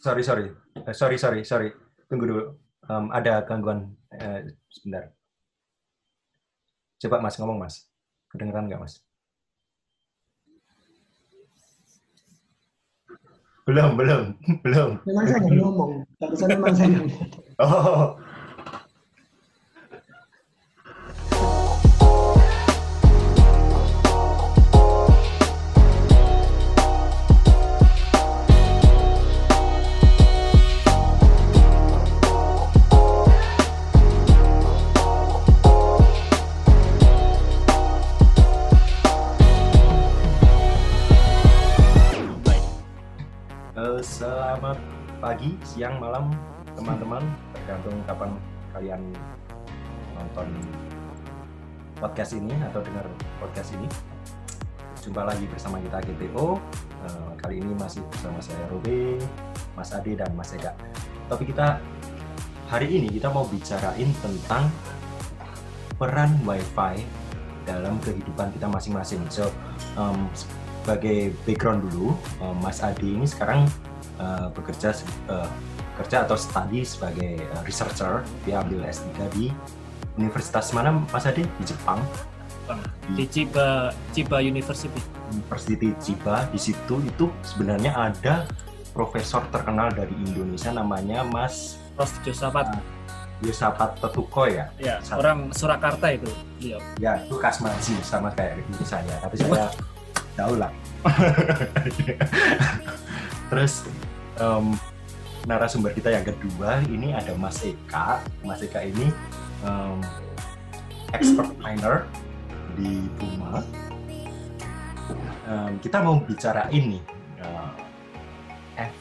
sorry sorry. Uh, sorry sorry sorry. Tunggu dulu. Um, ada gangguan uh, sebentar. Coba mas ngomong mas. Kedengeran nggak mas? Belum belum belum. Memang saya nggak ngomong. Barusan memang saya ngomong oh pagi, siang, malam, teman-teman, tergantung kapan kalian nonton podcast ini atau dengar podcast ini. Jumpa lagi bersama kita GTO. Eh, kali ini masih bersama saya Robe, Mas Ade, dan Mas Eka. Tapi kita hari ini kita mau bicarain tentang peran WiFi dalam kehidupan kita masing-masing. So, um, sebagai background dulu, um, Mas Ade ini sekarang uh, bekerja uh, kerja atau studi sebagai uh, researcher dia ambil S3 di Universitas mana Mas Adi di Jepang di Chiba Chiba University University Chiba di situ itu sebenarnya ada profesor terkenal dari Indonesia namanya Mas Prof. Josapat uh, Tetuko ya. Ya, Satu. orang Surakarta itu beliau. Ya, itu Kasmansi sama kayak saya, tapi saya tahu lah. Terus um, narasumber kita yang kedua ini ada Mas Eka. Mas Eka ini um, expert miner di Puma. Um, kita mau bicara ini uh, eh,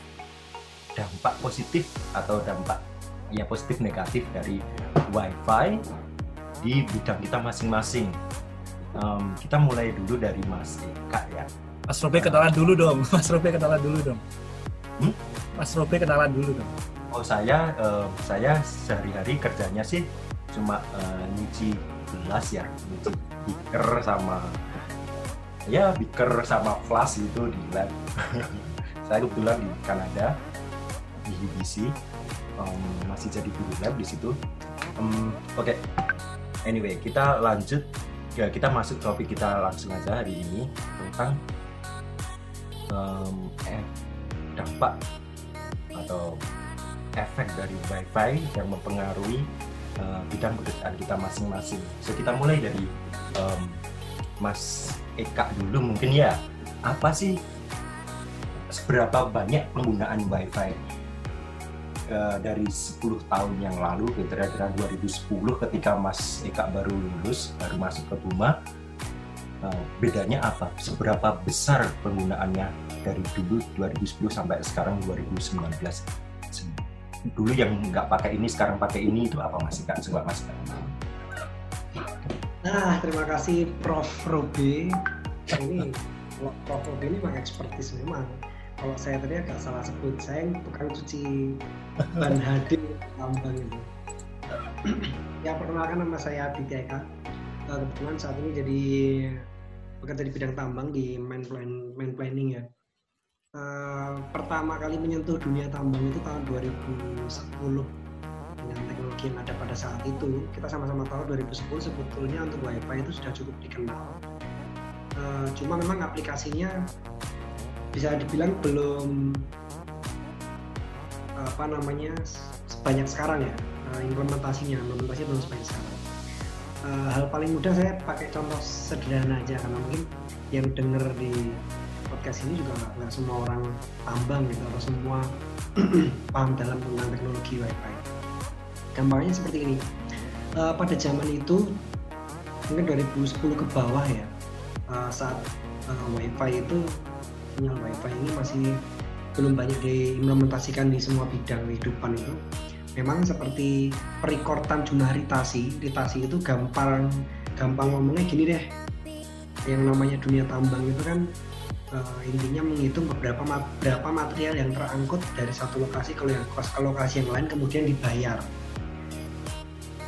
dampak positif atau dampak ya positif negatif dari WiFi di bidang kita masing-masing. Um, kita mulai dulu dari Mas Eka ya. Mas Robe kenalan dulu dong. Mas Robe kenalan dulu dong. Hmm? Mas Robe kenalan dulu dong. Oh saya, uh, saya sehari-hari kerjanya sih cuma uh, nyuci gelas ya, nyuci beaker sama ya beaker sama flash itu di lab. saya kebetulan di Kanada di UBC um, masih jadi guru lab di situ. Um, Oke, okay. anyway kita lanjut ya kita masuk topik kita langsung aja hari ini tentang um, eh, dampak atau efek dari wifi yang mempengaruhi uh, bidang pekerjaan kita masing-masing. So kita mulai dari um, Mas Eka dulu mungkin ya. Apa sih seberapa banyak penggunaan wifi uh, dari 10 tahun yang lalu kira-kira 2010 ketika Mas Eka baru lulus baru masuk ke Buma uh, bedanya apa seberapa besar penggunaannya dari dulu 2010 sampai sekarang 2019 dulu yang nggak pakai ini sekarang pakai ini itu apa masih kak coba mas. Nah terima kasih Prof. Robi ini Prof. Robi ini memang ekspertis memang. Kalau saya tadi agak salah sebut saya bukan cuci ban hadir lambang itu ya perkenalkan nama saya Aditya Eka kebetulan saat ini jadi bekerja di bidang tambang di main plan main planning ya Eh, pertama kali menyentuh dunia tambang itu tahun 2010 dengan teknologi yang ada pada saat itu kita sama-sama tahu 2010 sebetulnya untuk wifi itu sudah cukup dikenal. Uh, cuma memang aplikasinya bisa dibilang belum apa namanya sebanyak sekarang ya uh, implementasinya. Implementasi belum sebanyak sekarang. Uh, hal paling mudah saya pakai contoh sederhana aja karena mungkin yang dengar di podcast ini juga nggak semua orang tambang gitu atau semua paham dalam tentang teknologi wifi. Gampangnya seperti ini. Uh, pada zaman itu mungkin 2010 ke bawah ya uh, saat uh, wifi itu sinyal wifi ini masih belum banyak diimplementasikan di semua bidang kehidupan itu. Memang seperti perikortan jumlah ritasi ritasi itu gampang gampang ngomongnya gini deh. Yang namanya dunia tambang itu kan uh, intinya menghitung beberapa berapa material yang terangkut dari satu lokasi ke, ke lokasi yang lain kemudian dibayar.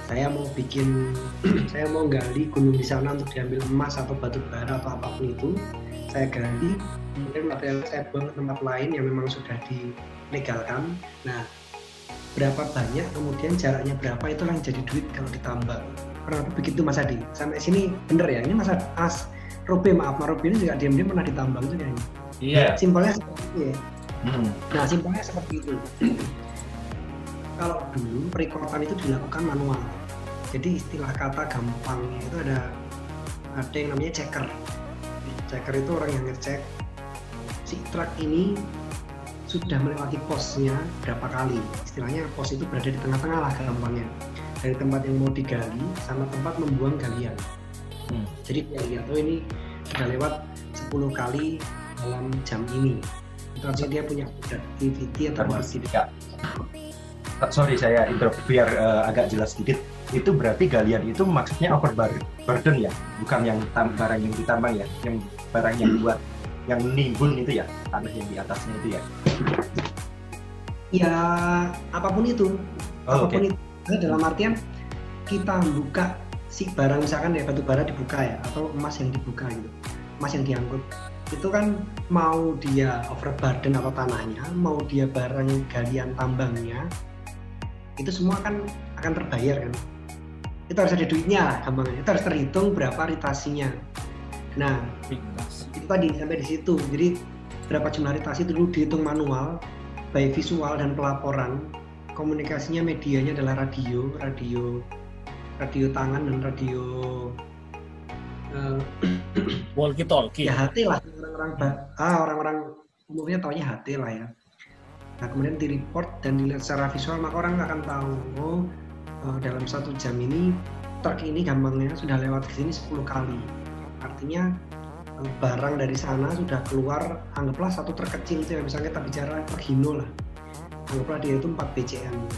Saya mau bikin, saya mau gali gunung di sana untuk diambil emas atau batu bara atau apa pun itu, saya gali, kemudian material saya buang ke tempat lain yang memang sudah di legalkan nah berapa banyak kemudian jaraknya berapa itu yang jadi duit kalau ditambah. Lebih begitu Mas Adi? Sampai sini bener ya? Ini Mas As Robe maaf Robe ini juga diam-diam pernah ditambang juga ini Iya. simpelnya seperti itu ya. Hmm. nah simpelnya seperti itu. Kalau dulu perekotan itu dilakukan manual. Jadi istilah kata gampangnya itu ada ada yang namanya checker. Checker itu orang yang ngecek si truk ini sudah melewati posnya berapa kali. Istilahnya pos itu berada di tengah-tengah lah gampangnya. Dari tempat yang mau digali sama tempat membuang galian Hmm. jadi oh ini sudah lewat 10 kali dalam jam ini itu artinya dia punya productivity atau Bentar, Mas. produktivitas Ya. Eh, Sorry saya interrupt biar eh, agak jelas sedikit. Itu berarti galian itu maksudnya overburden ya, bukan yang tam- barang yang ditambang ya, yang barang yang buat yang nimbun itu ya, tanah yang di atasnya itu ya. ya apa pun itu Oh, apa pun itu Nah, dalam artian kita buka si barang misalkan ya batu bara dibuka ya atau emas yang dibuka gitu emas yang diangkut itu kan mau dia overburden atau tanahnya mau dia barang galian tambangnya itu semua kan akan terbayar kan. Itu harus ada duitnya lah gampangnya. Itu harus terhitung berapa ritasinya. Nah itu tadi sampai di situ. Jadi berapa jumlah ritasi dulu dihitung manual baik visual dan pelaporan. Komunikasinya medianya adalah radio radio radio tangan dan radio eh, Walkie talkie. ya HT lah orang-orang ah orang-orang umumnya taunya HT lah ya nah kemudian di report dan dilihat secara visual maka orang akan tahu oh eh, dalam satu jam ini truk ini gampangnya sudah lewat ke sini 10 kali artinya eh, barang dari sana sudah keluar anggaplah satu truk kecil itu ya misalnya kita bicara Hino lah anggaplah dia itu 4 BCM gitu.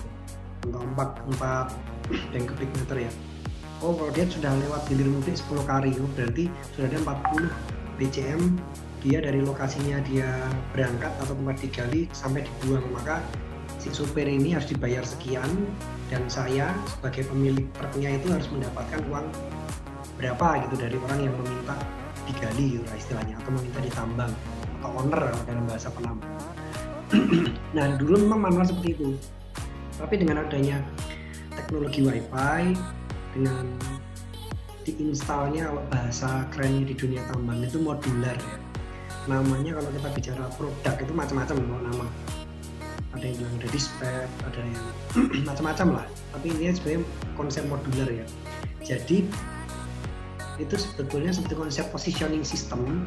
atau 4 4 yang kubik meter ya. Oh kalau dia sudah lewat hilir mudik 10 kali. Oh, berarti sudah ada 40 BCM dia dari lokasinya dia berangkat atau tempat digali sampai dibuang. Maka si supir ini harus dibayar sekian. Dan saya sebagai pemilik truknya itu harus mendapatkan uang berapa gitu dari orang yang meminta digali gitu lah istilahnya atau meminta ditambang atau owner dalam bahasa penambang nah dulu memang manual seperti itu. Tapi dengan adanya teknologi wifi dengan diinstalnya bahasa kerennya di dunia tambang itu modular. Ya namanya kalau kita bicara produk itu macam-macam kalau nama. Ada yang bilang ready spec ada yang macam-macam lah. Tapi ini sebenarnya konsep modular ya. Jadi itu sebetulnya seperti konsep positioning system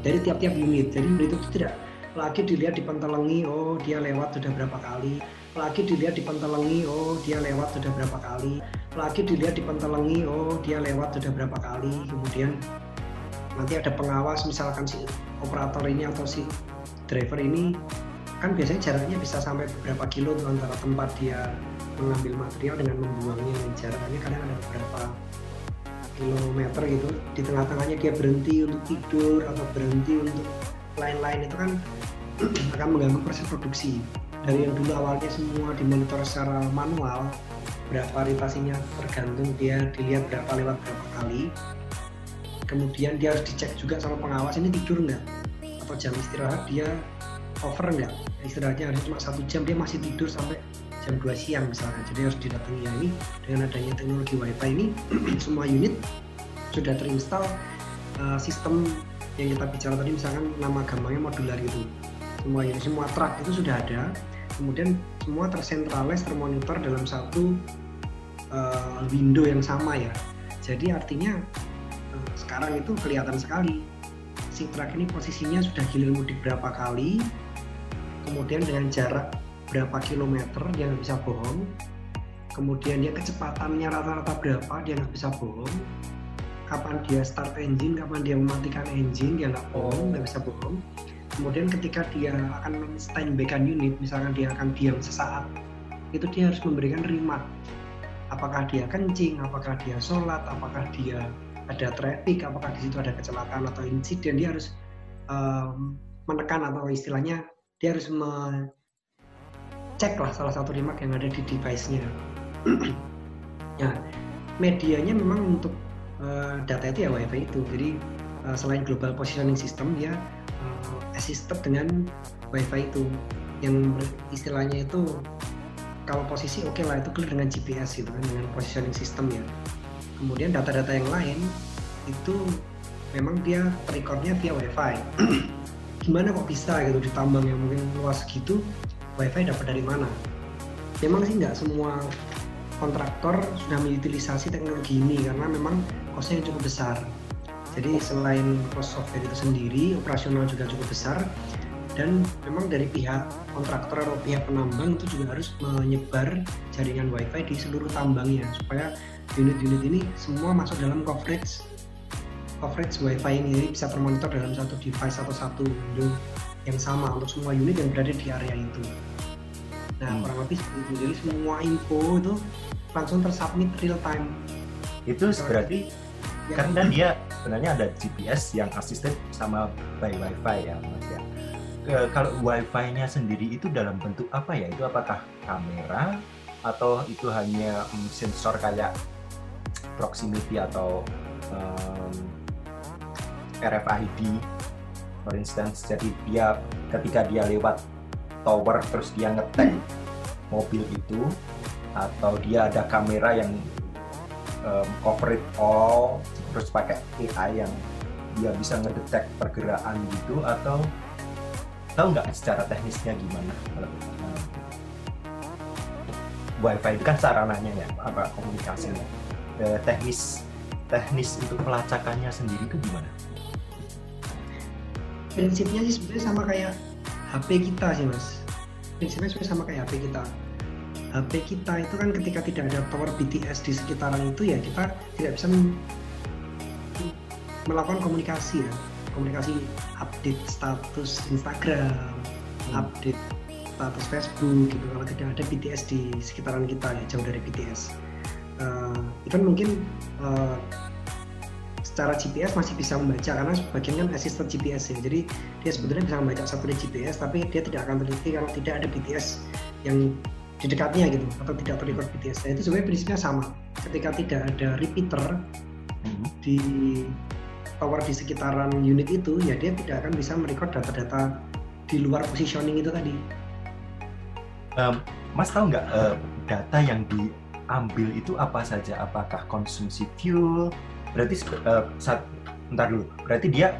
dari tiap-tiap unit. Jadi itu tidak lagi dilihat dipentelengi oh dia lewat sudah berapa kali lagi dilihat dipentelengi oh dia lewat sudah berapa kali. Lagi dilihat dipentelengi oh dia lewat sudah berapa kali. Kemudian nanti ada pengawas misalkan si operator ini atau si driver ini kan biasanya jaraknya bisa sampai beberapa kilo antara tempat dia mengambil material dengan membuangnya. Jaraknya kadang ada beberapa kilometer gitu. Di tengah-tengahnya dia berhenti untuk tidur atau berhenti untuk lain-lain. Itu kan akan mengganggu proses produksi dari yang dulu awalnya semua dimonitor secara manual berapa ritasinya tergantung dia dilihat berapa lewat berapa kali. Kemudian dia harus dicek juga sama pengawas ini tidur nggak? Atau jam istirahat dia over nggak? Istirahatnya harus cuma satu jam dia masih tidur sampai jam 2 siang misalnya. Jadi harus didatangi ya ini dengan adanya teknologi wifi ini. Semua unit sudah terinstall uh, sistem yang kita bicara tadi misalkan nama gampangnya modular gitu semua unit semua truk itu sudah ada. Kemudian semua tersentralis termonitor dalam satu uh, window yang sama ya. Jadi artinya uh, sekarang itu kelihatan sekali. Si truk ini posisinya sudah gilir mudik berapa kali kemudian dengan jarak berapa kilometer dia nggak bisa bohong kemudian dia kecepatannya rata-rata berapa dia nggak bisa bohong kapan dia start engine kapan dia mematikan engine dia nggak bohong nggak bisa bohong kemudian ketika dia akan standbykan unit misalkan dia akan diam sesaat itu dia harus memberikan remark apakah dia kencing apakah dia sholat apakah dia ada traffic apakah di situ ada kecelakaan atau insiden dia harus um, menekan atau istilahnya dia harus cek lah salah satu remark yang ada di device-nya. nah, medianya memang untuk uh, data itu ya WiFi itu. Jadi uh, selain global positioning system dia uh, assisted dengan WiFi itu. yang istilahnya itu kalau posisi oke okay lah itu clear dengan GPS gitu kan dengan positioning system ya. Kemudian data-data yang lain itu memang dia recordnya via wifi. Gimana kok bisa gitu di tambang yang mungkin luas gitu wifi dapat dari mana? Memang sih nggak semua kontraktor sudah mengutilisasi teknologi ini karena memang kosnya cukup besar jadi selain cost software itu sendiri operasional juga cukup besar dan memang dari pihak kontraktor atau pihak penambang itu juga harus menyebar jaringan wifi di seluruh tambangnya supaya unit-unit ini semua masuk dalam coverage coverage wifi ini bisa termonitor dalam satu device atau satu window yang sama untuk semua unit yang berada di area itu. Nah, hmm. kurang lebih seperti itu. Jadi semua info itu langsung tersubmit real time. Itu berarti karena dia sebenarnya ada GPS yang asisten sama by wifi ya, Mas ya kalau wifi-nya sendiri itu dalam bentuk apa ya? Itu apakah kamera atau itu hanya um, sensor kayak proximity atau um, RFID for instance jadi dia ketika dia lewat tower terus dia ngetek mobil itu atau dia ada kamera yang um, cover it all terus pakai AI yang dia bisa ngedetek pergerakan gitu atau tahu nggak secara teknisnya gimana kalau wifi itu kan sarananya ya apa komunikasinya. Uh, teknis teknis untuk pelacakannya sendiri itu gimana? Prinsipnya sih sebenarnya sama kayak HP kita sih mas. Prinsipnya sebenarnya sama kayak HP kita. HP kita itu kan ketika tidak ada tower BTS di sekitaran itu ya kita tidak bisa melakukan komunikasi ya komunikasi update status Instagram, hmm. update status Facebook gitu kalau tidak ada BTS di sekitaran kita ya jauh dari BTS. Uh, itu kan mungkin uh, secara GPS masih bisa membaca karena sebagian kan asisten GPS ya jadi dia sebetulnya bisa membaca satelit GPS tapi dia tidak akan teliti kalau tidak ada BTS yang di dekatnya gitu atau tidak terrecord BTS nah, itu sebenarnya prinsipnya sama ketika tidak ada repeater hmm. di tower di sekitaran unit itu ya dia tidak akan bisa merecord data-data di luar positioning itu tadi. Um, mas tahu nggak uh, data yang diambil itu apa saja? Apakah konsumsi fuel? Berarti uh, saat ntar dulu. Berarti dia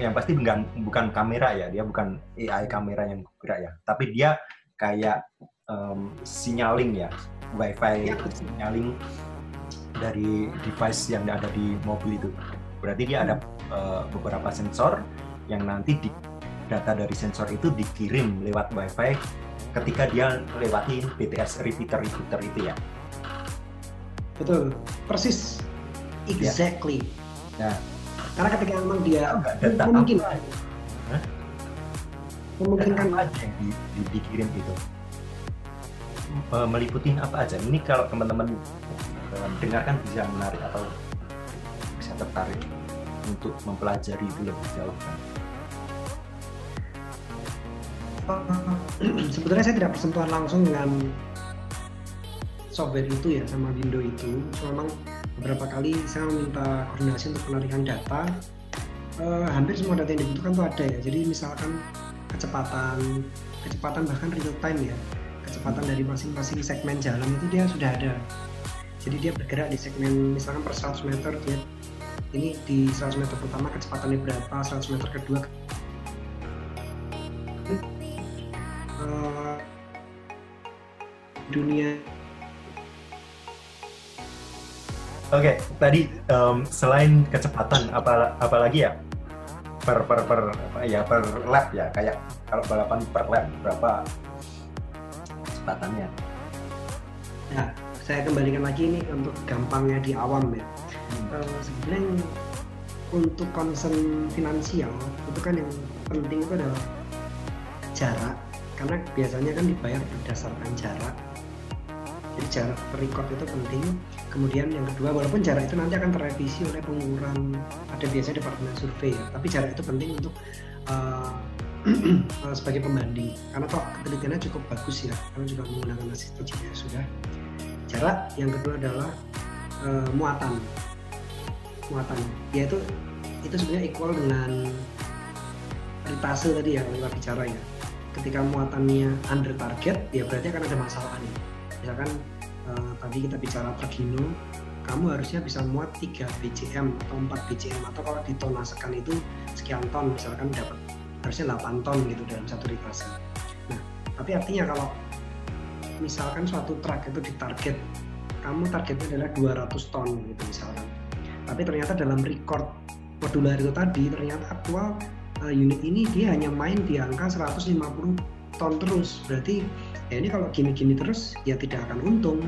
yang pasti bukan bukan kamera ya, dia bukan AI kamera yang bergerak ya, tapi dia kayak um, signaling ya, wifi ya, signaling dari device yang ada di mobil itu. Berarti dia ada uh, beberapa sensor yang nanti di, data dari sensor itu dikirim lewat WiFi ketika dia lewati BTS repeater repeater itu ya. Betul, persis, exactly. Ya. Nah, karena ketika memang dia data mungkin memungkinkan. Apa aja yang di, di, dikirim itu meliputi apa aja? Ini kalau teman-teman dengarkan bisa menarik atau tertarik untuk mempelajari itu lebih jauh kan? Sebetulnya saya tidak bersentuhan langsung dengan software itu ya sama window itu. Memang beberapa kali saya meminta koordinasi untuk penarikan data. Uh, hampir semua data yang dibutuhkan itu ada ya. Jadi misalkan kecepatan, kecepatan bahkan real time ya, kecepatan dari masing-masing segmen jalan itu dia sudah ada. Jadi dia bergerak di segmen misalkan per 100 meter dia ini di 100 meter pertama kecepatannya berapa? 100 meter kedua uh, dunia. Oke, okay, tadi um, selain kecepatan, apa apalagi ya? Per per per ya per lap ya kayak kalau balapan per lap berapa kecepatannya? Nah, saya kembalikan lagi ini untuk gampangnya di awam ya uh, sebenarnya untuk concern finansial itu kan yang penting itu adalah jarak. Karena biasanya kan dibayar berdasarkan jarak. Jadi jarak record itu penting. Kemudian yang kedua walaupun jarak itu nanti akan terrevisi oleh pengukuran ada biasanya departemen survei ya. Tapi jarak itu penting untuk uh, sebagai pembanding. Karena toh ketelitiannya cukup bagus ya. Karena juga menggunakan sistem GPS sudah. Jarak yang kedua adalah uh, muatan muatan ya itu itu sebenarnya equal dengan ritase tadi ya kita bicara ya. Ketika muatannya under target ya berarti akan ada masalah nih. Misalkan uh, tadi kita bicara Tragino kamu harusnya bisa muat 3 BCM atau 4 BCM atau kalau ditonasekan itu sekian ton misalkan dapat harusnya 8 ton gitu dalam satu ritase nah tapi artinya kalau misalkan suatu truk itu ditarget kamu targetnya adalah 200 ton gitu misalkan tapi ternyata dalam record modular itu tadi ternyata aktual uh, unit ini dia hanya main di angka 150 ton terus. Berarti ya ini kalau gini-gini terus ya tidak akan untung.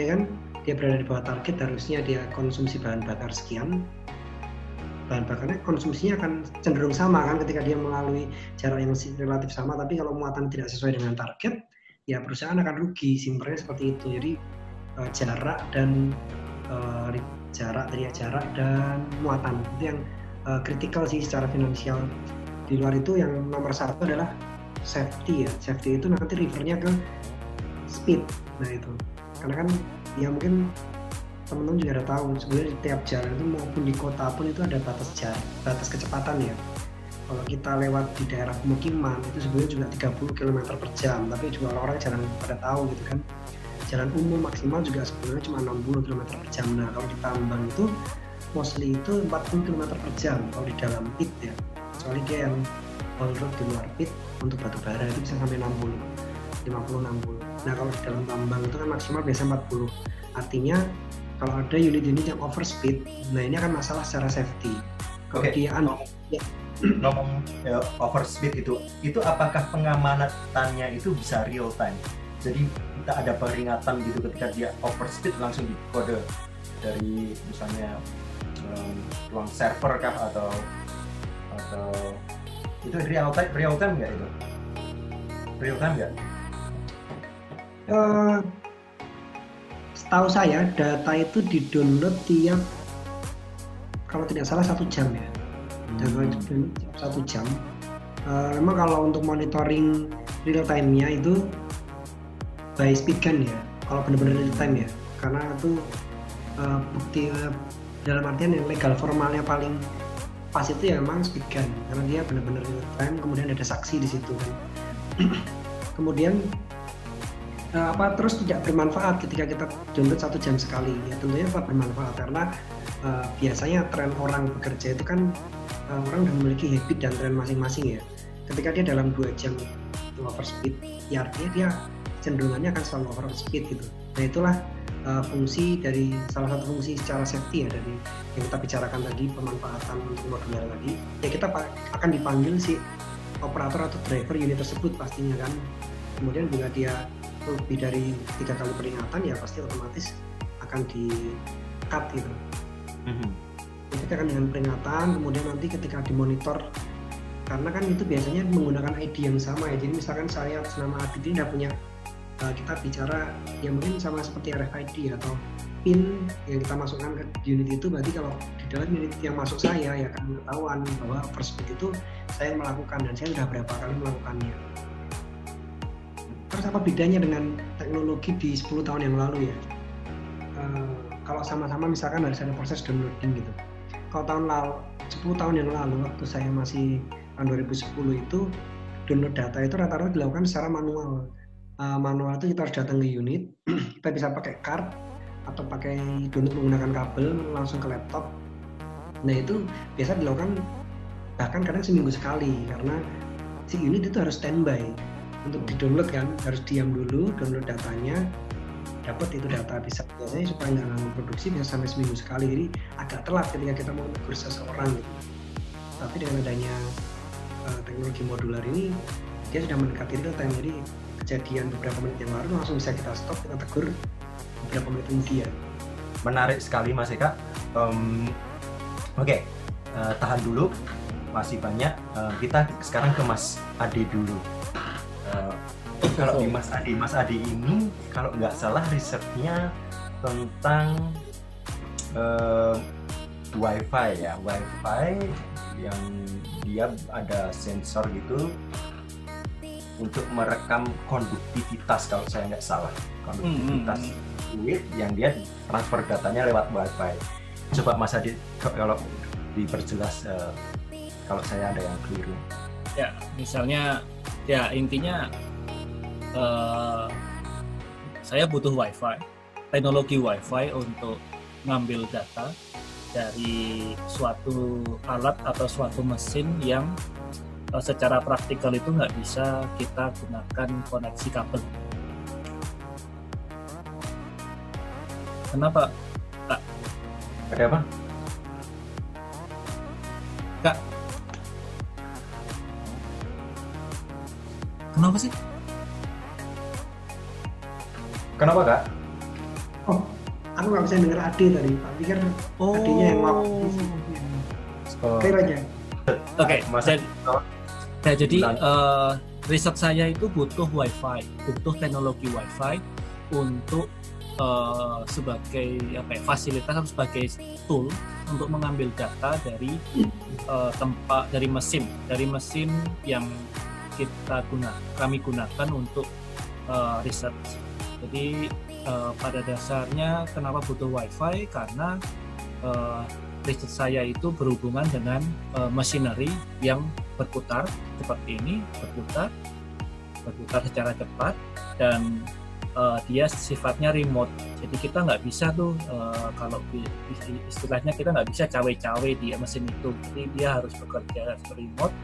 Ya kan? Dia berada di bawah target harusnya dia konsumsi bahan bakar sekian. Bahan bakarnya konsumsinya akan cenderung sama kan ketika dia melalui jarak yang relatif sama. Tapi kalau muatan tidak sesuai dengan target ya perusahaan akan rugi simpelnya seperti itu. Jadi uh, jarak dan uh, jarak dari jarak dan muatan. Itu yang kritikal sih secara finansial. Di luar itu yang nomor satu adalah safety ya. Safety itu nanti refernya ke speed. Nah itu. Karena kan ya mungkin teman-teman juga ada tahu sebenarnya di tiap jalan itu maupun di kota pun itu ada batas jarak batas kecepatan ya. Kalau kita lewat di daerah pemukiman itu sebenarnya juga 30 km per jam tapi juga orang-orang jarang pada tahu gitu kan jalan umum maksimal juga sebenarnya cuma 60 km per jam. Nah kalau di tambang itu mostly itu 40 km per jam kalau di dalam pit ya. Kecuali dia yang all road di luar pit untuk batu bara itu bisa sampai 60 50 60 nah kalau di dalam tambang itu kan maksimal biasa 40 artinya kalau ada unit-unit yang overspeed nah ini akan masalah secara safety. Kalau okay. dia ya, ngomong ya, overspeed itu itu apakah pengamanannya itu bisa real time jadi kita ada peringatan gitu ketika dia overspeed langsung di kode dari misalnya um, ruang server kah atau atau itu real time real time nggak itu? Real time nggak? Uh, setahu saya data itu di download tiap kalau tidak salah satu jam ya. Hmm. satu jam. Uh, memang kalau untuk monitoring real time-nya itu by speed gun ya kalau benar-benar real time ya. Karena itu uh, bukti uh, dalam artian yang legal formalnya paling pas itu ya memang speed gun karena dia benar-benar real time kemudian ada saksi di situ kan. Kemudian uh, apa terus tidak bermanfaat ketika kita download satu jam sekali. Ya tentunya tetap bermanfaat karena uh, biasanya tren orang bekerja itu kan uh, orang sudah memiliki habit dan tren masing-masing ya. Ketika dia dalam dua jam itu overspeed ya artinya dia cenderungannya akan selalu overspeed gitu. Nah itulah uh, fungsi dari salah satu fungsi secara safety ya dari yang kita bicarakan tadi pemanfaatan untuk modular tadi ya kita akan dipanggil si operator atau driver unit tersebut pastinya kan. Kemudian bila dia lebih dari tiga kali peringatan ya pasti otomatis akan di cut gitu. Mm-hmm. kita akan dengan peringatan kemudian nanti ketika dimonitor karena kan itu biasanya menggunakan ID yang sama ya. Jadi misalkan saya atas nama Adit ini tidak punya uh, kita bicara ya mungkin sama seperti RFID atau PIN yang kita masukkan ke unit itu berarti kalau di dalam unit yang masuk saya ya akan mengetahuan bahwa overspeed itu saya melakukan dan saya sudah berapa kali melakukannya. Terus apa bedanya dengan teknologi di 10 tahun yang lalu ya? Uh, kalau sama-sama misalkan harus ada proses downloading gitu. Kalau tahun lalu 10 tahun yang lalu waktu saya masih tahun 2010 itu download data itu rata-rata dilakukan secara manual uh, manual itu kita harus datang ke unit kita bisa pakai card atau pakai download menggunakan kabel langsung ke laptop. Nah itu biasa dilakukan bahkan kadang seminggu sekali karena si unit itu harus standby untuk di download kan harus diam dulu download datanya dapat itu data bisa biasanya supaya nggak ganggu produksi bisa sampai seminggu sekali. Jadi agak telat ketika kita mau menegur seseorang gitu. tapi dengan adanya uh, teknologi modular ini dia sudah mendekati real time. Jadi kejadian beberapa menit yang lalu langsung bisa kita stop kita tegur beberapa menit kemudian. Menarik sekali mas Eka. Um, oke okay. uh, eh, tahan dulu. Masih banyak. Uh, kita sekarang ke Mas Ade dulu. Kalau di Mas Adi, Mas Adi ini kalau nggak salah risetnya tentang uh, WiFi ya, WiFi yang dia ada sensor gitu untuk merekam konduktivitas kalau saya nggak salah konduktivitas hmm. fluid yang dia transfer datanya lewat WiFi. Coba Mas Adi kalau diperjelas uh, kalau saya ada yang keliru. Ya, misalnya ya intinya uh, saya butuh wifi teknologi wifi untuk ngambil data dari suatu alat atau suatu mesin yang secara praktikal itu nggak bisa kita gunakan koneksi kabel. Kenapa, Kak? Ada apa? Kak, kenapa sih? Kenapa kak? Oh, aku nggak bisa dengar Ade tadi. Pak pikir Oh. adenya yang ngap. Oh, Oke aja. Oke, Mas- jadi, nah, jadi Bilang. eh, riset saya itu butuh WiFi, butuh teknologi WiFi untuk eh, sebagai apa ya, fasilitas atau sebagai tool untuk mengambil data dari eh, tempat dari mesin, dari mesin yang kita guna, kami gunakan untuk eh, riset. Jadi eh, pada dasarnya kenapa butuh WiFi karena eh, riset saya itu berhubungan dengan uh, machinery yang berputar seperti ini, berputar, berputar secara cepat dan uh, dia sifatnya remote. Jadi kita nggak bisa tuh uh, kalau istilahnya kita nggak bisa cawe-cawe di mesin itu. Jadi dia harus bekerja remote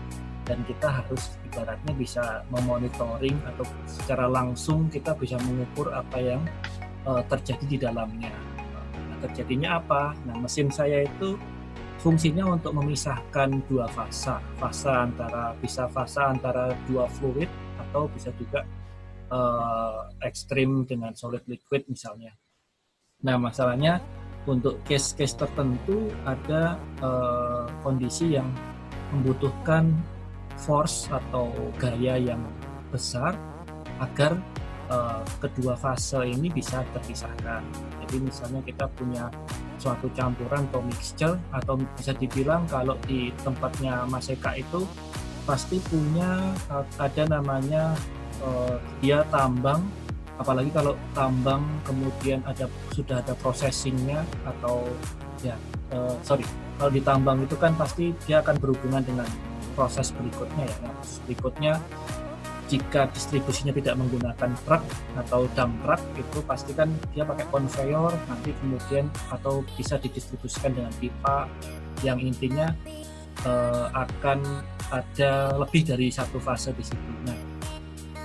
dan kita harus ibaratnya bisa memonitoring atau secara langsung kita bisa mengukur apa yang uh, terjadi di dalamnya terjadinya apa? Nah, mesin saya itu fungsinya untuk memisahkan dua fasa, fasa antara bisa fasa antara dua fluid atau bisa juga eh, ekstrim dengan solid liquid misalnya. Nah, masalahnya untuk case-case tertentu ada eh, kondisi yang membutuhkan force atau gaya yang besar agar eh, kedua fase ini bisa terpisahkan. Jadi misalnya kita punya suatu campuran atau mixture atau bisa dibilang kalau di tempatnya Mas Eka itu pasti punya uh, ada namanya uh, dia tambang apalagi kalau tambang kemudian ada sudah ada processingnya atau ya uh, sorry kalau di tambang itu kan pasti dia akan berhubungan dengan proses berikutnya ya Nah, berikutnya jika distribusinya tidak menggunakan truk atau dump truck itu pasti kan dia pakai conveyor nanti kemudian atau bisa didistribusikan dengan pipa yang intinya eh, akan ada lebih dari satu fase di situ. Nah,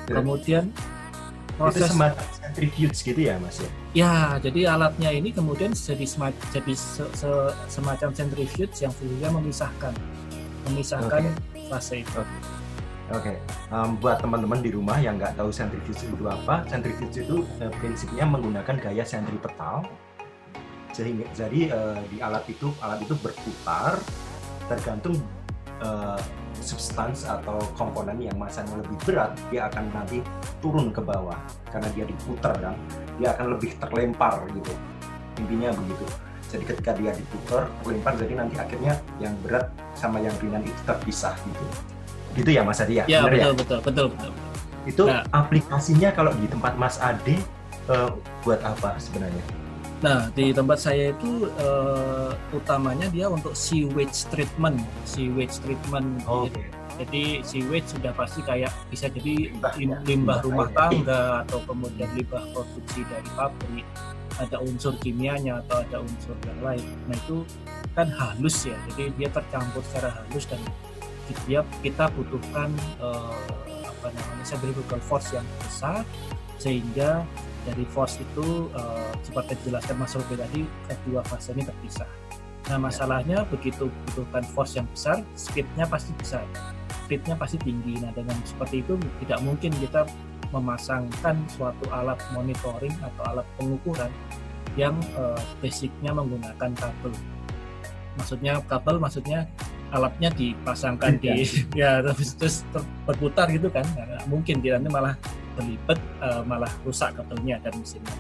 Ya. kemudian itu proses semacam centrifuge gitu ya mas ya? ya jadi alatnya ini kemudian jadi sema- jadi se- se- semacam centrifuge yang fungsinya memisahkan memisahkan fase itu. Oke, em, buat teman-teman di rumah yang nggak tahu centrifuge itu apa, centrifuge itu eh, prinsipnya menggunakan gaya sentripetal. Sehingga jadi eh, di alat itu alat itu berputar tergantung eh, substans atau komponen yang masanya lebih berat, dia akan nanti turun ke bawah karena dia diputar kan, dia akan lebih terlempar gitu. Intinya begitu. Jadi ketika dia diputar, terlempar, jadi nanti akhirnya yang berat sama yang ringan itu terpisah gitu. Gitu ya Mas Adi ya? Ya Bener betul, betul betul betul. itu Nah. aplikasinya kalau di tempat Mas Ade eh, buat apa sebenarnya? Nah, di tempat saya itu eh, utamanya dia untuk sewage treatment, sewage treatment. Jadi, jadi sewage sudah pasti kayak bisa jadi Limbah, lim- ya. limbah Limbah rumah air. tangga atau kemudian limbah produksi dari pabrik, ada unsur kimianya atau ada unsur yang lain. Nah itu kan halus ya, jadi dia tercampur secara halus dan dia kita butuhkan eh, apa namanya centrifugal force yang besar sehingga dari force itu eh, seperti dijelaskan Mas Robi tadi kedua fase ini terpisah. Nah masalahnya begitu butuhkan force yang besar, speednya pasti besar, speednya pasti tinggi. Nah dengan seperti itu tidak mungkin kita memasangkan suatu alat monitoring atau alat pengukuran yang eh, basicnya menggunakan kabel. Maksudnya kabel, maksudnya alatnya dipasangkan di ya terus, terus ter- berputar gitu kan, Nah, nggak mungkin dia nanti malah berlipat eh, malah rusak kabelnya dan mesinnya.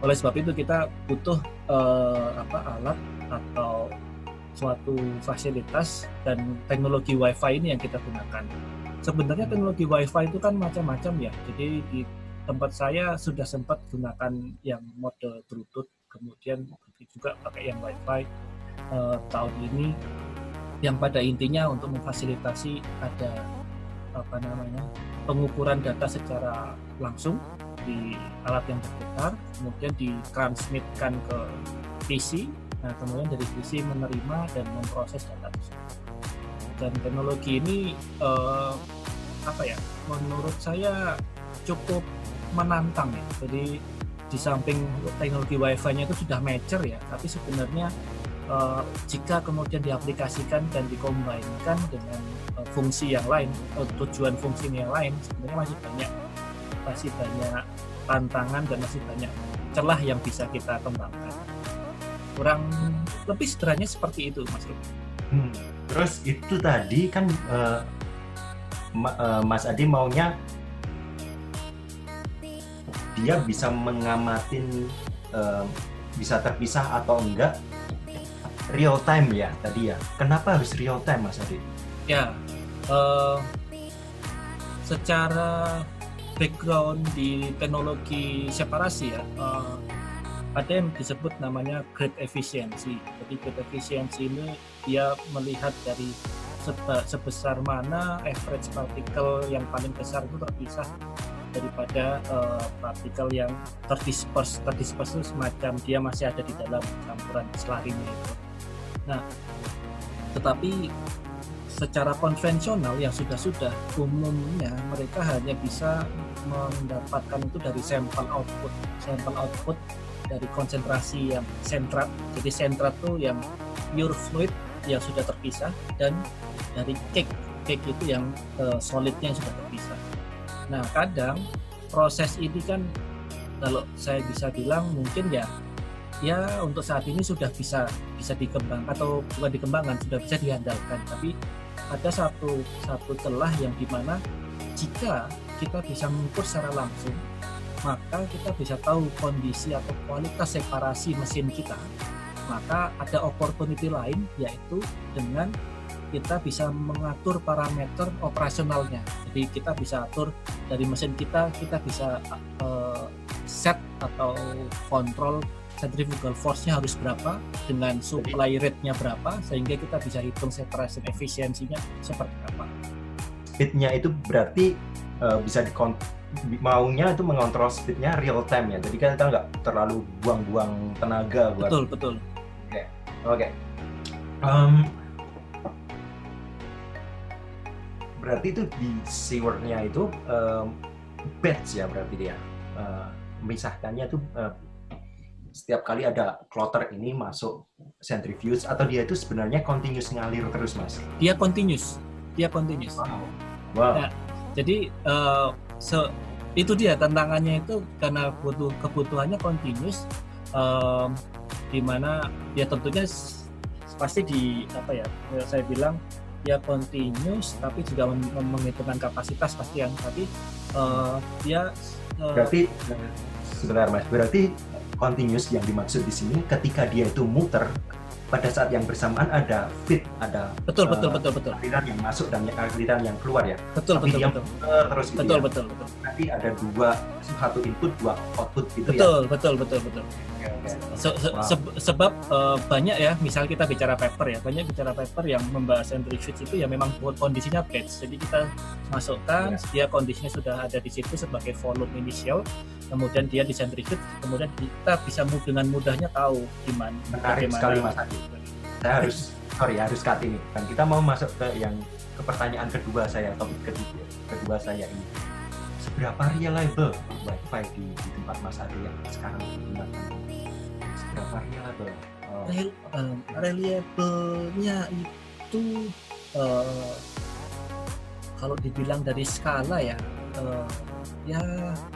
Oleh sebab itu kita butuh eh, apa alat atau suatu fasilitas dan teknologi WiFi ini yang kita gunakan. Sebenarnya teknologi WiFi itu kan macam-macam ya. Jadi di tempat saya sudah sempat gunakan yang mode Bluetooth, kemudian juga pakai yang WiFi eh, tahun ini yang pada intinya untuk memfasilitasi ada apa namanya pengukuran data secara langsung di alat yang berputar, kemudian ditransmitkan ke PC, nah kemudian dari PC menerima dan memproses data. Dan teknologi ini eh, apa ya? Menurut saya cukup menantang ya. Jadi di samping teknologi WiFi-nya itu sudah mature ya, tapi sebenarnya uh, jika kemudian diaplikasikan dan dikombinkan dengan uh, fungsi yang lain, uh, tujuan fungsi yang lain, sebenarnya masih banyak masih banyak tantangan dan masih banyak celah yang bisa kita kembangkan. Kurang lebih sederhananya seperti itu, Mas Rupi. Hmm. Terus itu tadi kan uh, uh, Mas Adi maunya dia bisa mengamatin uh, bisa terpisah atau enggak real time ya tadi ya. Kenapa harus real time Mas Adi? Ya, uh, secara background di teknologi separasi ya, uh, ada yang disebut namanya great efficiency. Jadi great efficiency ini dia melihat dari sebesar mana average partikel yang paling besar itu terpisah daripada uh, partikel yang terdispers terdispers itu semacam dia masih ada di dalam campuran selarinya itu Nah, tetapi secara konvensional yang sudah-sudah umumnya mereka hanya bisa mendapatkan itu dari sampel output, sampel output dari konsentrasi yang sentrat. Jadi sentrat itu yang pure fluid yang sudah terpisah dan dari cake, cake itu yang uh, solidnya yang sudah terpisah. Nah, kadang proses ini kan kalau saya bisa bilang mungkin ya ya untuk saat ini sudah bisa bisa dikembangkan atau bukan dikembangkan sudah bisa diandalkan. Tapi ada satu satu celah yang di mana jika kita bisa mengukur secara langsung maka kita bisa tahu kondisi atau kualitas separasi mesin kita maka ada opportunity lain yaitu dengan kita bisa mengatur parameter operasionalnya. Jadi kita bisa atur dari mesin kita kita bisa uh, set atau kontrol centrifugal force-nya harus berapa dengan supply rate-nya berapa sehingga kita bisa hitung separation efisiensinya seperti apa. Speed-nya itu berarti uh, bisa di maunya itu mengontrol speed-nya real time ya. Jadi kan kita nggak terlalu buang-buang tenaga buat Betul, betul. Oke. Okay. Oke. Okay. Um, berarti itu di sewer-nya itu um, batch ya berarti dia. Uh, memisahkannya itu uh, setiap kali ada kloter ini masuk centrifuge atau dia itu sebenarnya continuous ngalir terus mas? Dia continuous, dia continuous. Wow. wow. Ya, jadi uh, se itu dia tantangannya itu karena butuh kebutuhannya continuous, um, di mana ya tentunya pasti di apa ya saya bilang ya continuous tapi juga menghitungkan kapasitas pasti yang tapi uh, dia uh, berarti sebentar mas berarti continuous yang dimaksud di sini ketika dia itu muter pada saat yang bersamaan ada fit, ada betul uh, betul betul betul aliran yang masuk dan aliran yang keluar ya. Betul Tapi betul dia betul. Muter terus gitu betul, ya. betul betul Nanti ada dua satu input dua output gitu betul, ya. Betul betul betul betul. Se -se wow. sebab uh, banyak ya, misal kita bicara paper ya, banyak bicara paper yang membahas centrifuge itu ya memang kondisinya batch. Jadi kita masukkan, yeah. dia kondisinya sudah ada di situ sebagai volume initial, kemudian dia di centrifuge, kemudian kita bisa dengan mudahnya tahu gimana. Menarik sekali Mas Adi saya harus sorry harus cut ini kan kita mau masuk ke yang ke pertanyaan kedua saya topik kedua kedua saya ini seberapa reliable wifi di, di tempat Mas Adi yang sekarang digunakan seberapa reliable oh. Rel, um, reliable-nya itu uh, kalau dibilang dari skala ya uh, ya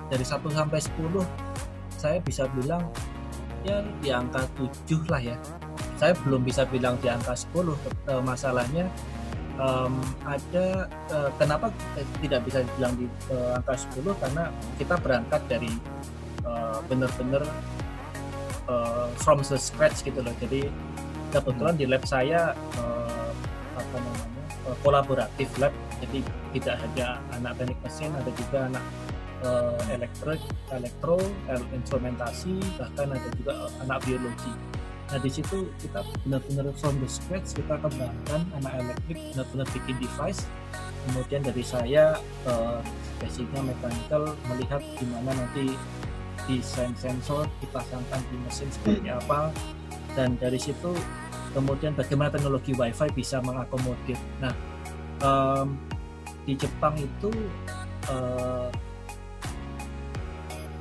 dari 1 sampai 10 saya bisa bilang ya di angka 7 lah ya saya belum bisa bilang di angka 10 uh, masalahnya um, ada uh, kenapa tidak bisa bilang di uh, angka 10 karena kita berangkat dari uh, benar-benar uh, from the scratch gitu loh. Jadi kebetulan di lab saya uh, apa namanya uh, kolaboratif lab. Jadi tidak hanya anak teknik mesin ada juga anak uh, elektrik elektro instrumentasi bahkan ada juga anak biologi Nah di situ kita benar-benar from the scratch kita kembangkan anak elektrik benar-benar bikin device kemudian dari saya uh, basicnya mechanical melihat gimana nanti desain sensor dipasangkan di mesin seperti Hmm. apa dan dari situ kemudian bagaimana teknologi WiFi bisa mengakomodir. Nah em, di Jepang itu eh,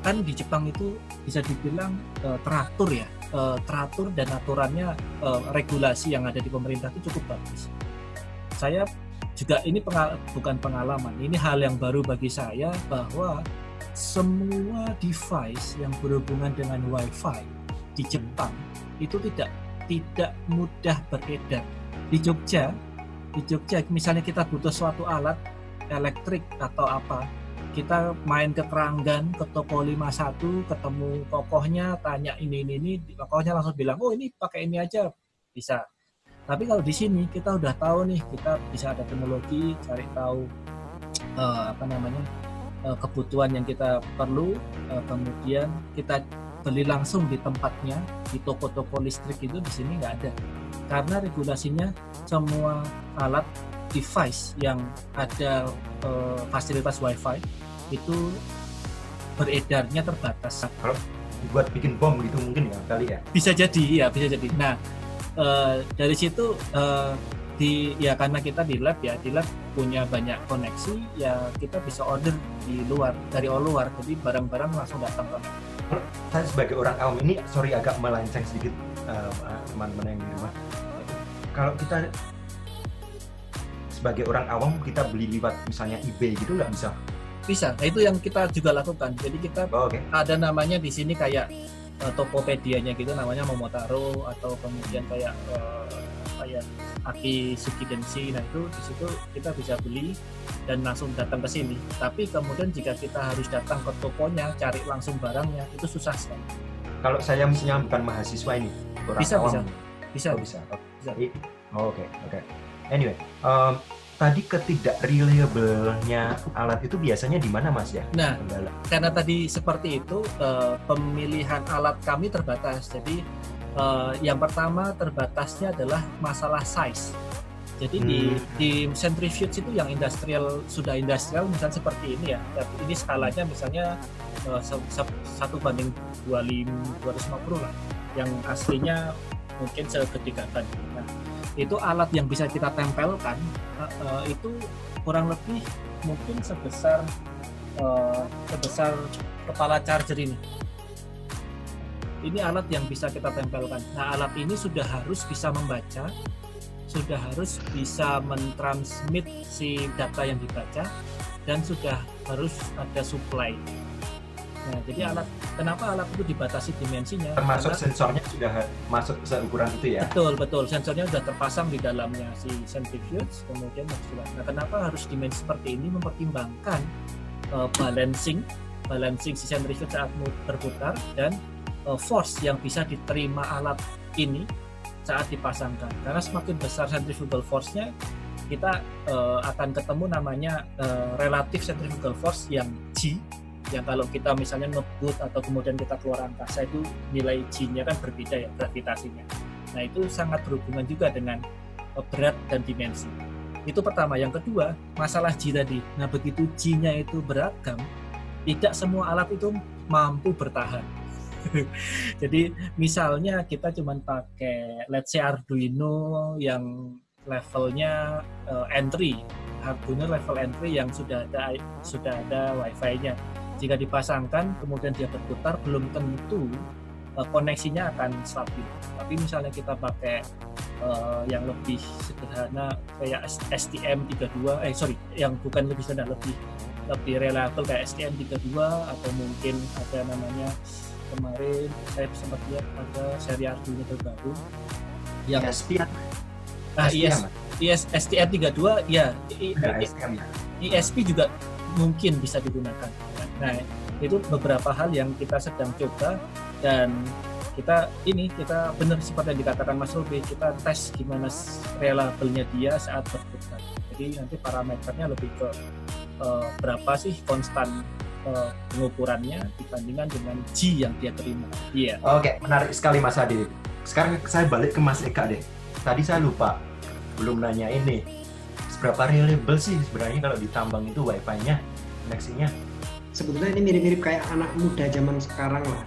kan di Jepang itu bisa dibilang eh, teratur ya eh, teratur dan aturannya eh, regulasi yang ada di pemerintah itu cukup bagus. Saya juga ini pengal- bukan pengalaman, ini hal yang baru bagi saya bahwa semua device yang berhubungan dengan WiFi di Jepang itu tidak tidak mudah beredar. Di Jogja, di Jogja misalnya kita butuh suatu alat elektrik atau apa, kita main ke Keranggan, ke toko 51, ketemu tokohnya, tanya ini ini ini, tokohnya langsung bilang, "Oh, ini pakai ini aja." Bisa. Tapi kalau di sini kita udah tahu nih, kita bisa ada teknologi, cari tahu eh, apa namanya? eh, kebutuhan yang kita perlu, eh, kemudian kita beli langsung di tempatnya, di toko-toko listrik itu di sini nggak ada. Karena regulasinya semua alat device yang ada eh, fasilitas WiFi itu beredarnya terbatas. buat bikin bom gitu mungkin ya kali ya Bisa jadi, ya bisa jadi. Nah eh, dari situ eh, di ya karena kita di lab ya di lab punya banyak koneksi ya kita bisa order di luar dari luar jadi barang-barang langsung datang ke saya sebagai orang awam ini sorry agak melenceng sedikit teman-teman yang di rumah kalau kita sebagai orang awam kita beli lewat misalnya eBay gitu nggak bisa? Bisa. Nah itu yang kita juga lakukan. Jadi kita oh, oke. ada namanya di sini kayak uh, Tokopedia-nya gitu namanya Momotaro atau kemudian kayak uh, apa ya Aki Sukidenshi nah itu di situ kita bisa beli dan langsung datang ke sini. Tapi kemudian jika kita harus datang ke tokonya cari langsung barangnya itu susah sekali. Kalau saya misalnya bukan mahasiswa ini orang Bisa, awam. bisa. bisa Oh, bisa. Bisa. oh, oke. Oke anyway um, tadi ketidak reliable-nya alat itu biasanya di mana mas ya? Nah kendala. karena tadi seperti itu eh, pemilihan alat kami terbatas. Jadi eh, yang pertama terbatasnya adalah masalah size. Jadi di Hmm. di centrifuge itu yang industrial sudah industrial misalnya seperti ini ya. Tapi ini skalanya misalnya eh, satu banding 25 250 lah. Yang aslinya mungkin segede nah, itu alat yang bisa kita tempelkan eh, itu kurang lebih mungkin sebesar eh, sebesar kepala charger ini. Ini alat yang bisa kita tempelkan. Nah, alat ini sudah harus bisa membaca, sudah harus bisa mentransmit si data yang dibaca, dan sudah harus ada supply. Nah, jadi alat kenapa alat itu dibatasi dimensinya? termasuk Karena- sensornya sudah masuk seukuran itu ya Betul, betul. Sensornya sudah terpasang di dalamnya si centrifuge, kemudian sudah. Nah, kenapa harus dimensi seperti ini? Mempertimbangkan uh, balancing, balancing si centrifuge saat berputar dan uh, force yang bisa diterima alat ini saat dipasangkan. Karena semakin besar centrifugal force-nya, kita uh, akan ketemu namanya uh, relative centrifugal force yang G yang kalau kita misalnya ngebut atau kemudian kita keluar angkasa itu nilai G-nya kan berbeda ya gravitasinya. Nah itu sangat berhubungan juga dengan eh, berat dan dimensi. Itu pertama. Yang kedua masalah G tadi. Nah begitu G-nya itu beragam, tidak semua alat itu mampu bertahan. Jadi misalnya kita cuma pakai let's say Arduino yang levelnya uh, entry, Arduino level entry yang sudah ada sudah ada WiFi-nya. Jika dipasangkan kemudian dia berputar belum tentu uh, koneksinya akan stabil. Tapi misalnya kita pakai uh, yang lebih sederhana kayak STM32 eh sorry yang bukan lebih sederhana lebih lebih reliable kayak STM32 atau mungkin ada namanya kemarin saya sempat lihat ada seri Arduino terbaru yang STM ah, IS, STM, IS STM32 ya I- Enggak, I- STM ya ISP juga mungkin bisa digunakan. Nah, itu beberapa hal yang kita sedang coba dan kita ini kita benar seperti yang dikatakan Mas Ruby kita tes gimana reliable-nya dia saat berputar. Jadi nanti parameternya lebih ke eh, berapa sih konstan eh, pengukurannya dibandingkan dengan G yang dia terima. Iya. Oke, menarik sekali Mas Adi. Sekarang saya balik ke Mas Eka deh. Tadi saya lupa belum nanya ini seberapa reliable sih sebenarnya kalau di tambang itu wifi-nya koneksinya sebetulnya ini mirip-mirip kayak anak muda zaman sekarang lah.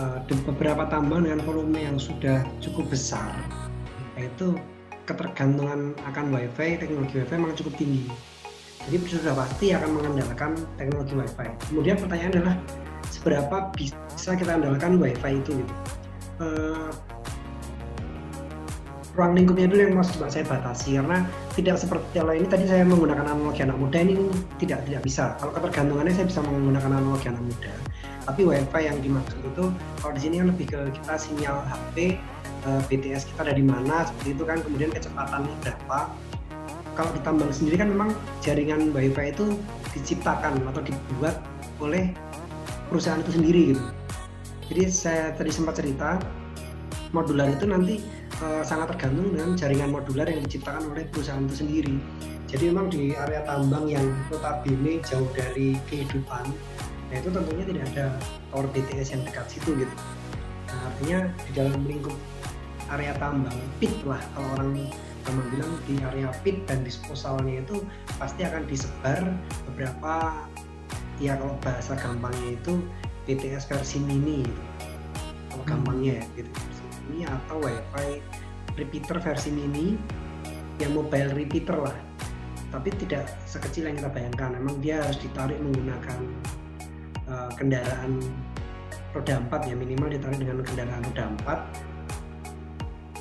Uh, beberapa tambang dengan volume yang sudah cukup besar yaitu ketergantungan akan wifi teknologi wifi memang cukup tinggi. Jadi sudah pasti akan mengandalkan teknologi wifi. Kemudian pertanyaan adalah seberapa bisa kita andalkan wifi itu gitu. Uh, ruang lingkupnya dulu yang coba saya batasi karena tidak seperti kalau ini tadi saya menggunakan analogi anak muda ini tidak tidak bisa. Kalau ketergantungannya saya bisa menggunakan analogi anak muda. Tapi wifi yang dimaksud itu kalau di sini kan lebih ke kita sinyal HP uh, BTS kita dari mana seperti itu kan. Kemudian kecepatannya berapa. Kalau di tambang sendiri kan memang jaringan wifi itu diciptakan atau dibuat oleh perusahaan itu sendiri gitu. Jadi saya tadi sempat cerita modular itu nanti uh, sangat tergantung dengan jaringan modular yang diciptakan oleh perusahaan itu sendiri. Jadi memang di area tambang yang notabene jauh dari kehidupan, nah itu tentunya tidak ada tower BTS yang dekat situ gitu. Nah, artinya di dalam lingkup area tambang pit lah kalau orang tambang bilang di area pit dan disposalnya itu pasti akan disebar beberapa ya kalau bahasa gampangnya itu BTS versi mini gitu. kalau hmm. gampangnya ya gitu mini atau wifi repeater versi mini yang mobile repeater lah. Tapi tidak sekecil yang kita bayangkan. Memang dia harus ditarik menggunakan uh, kendaraan roda 4 ya. Minimal ditarik dengan kendaraan roda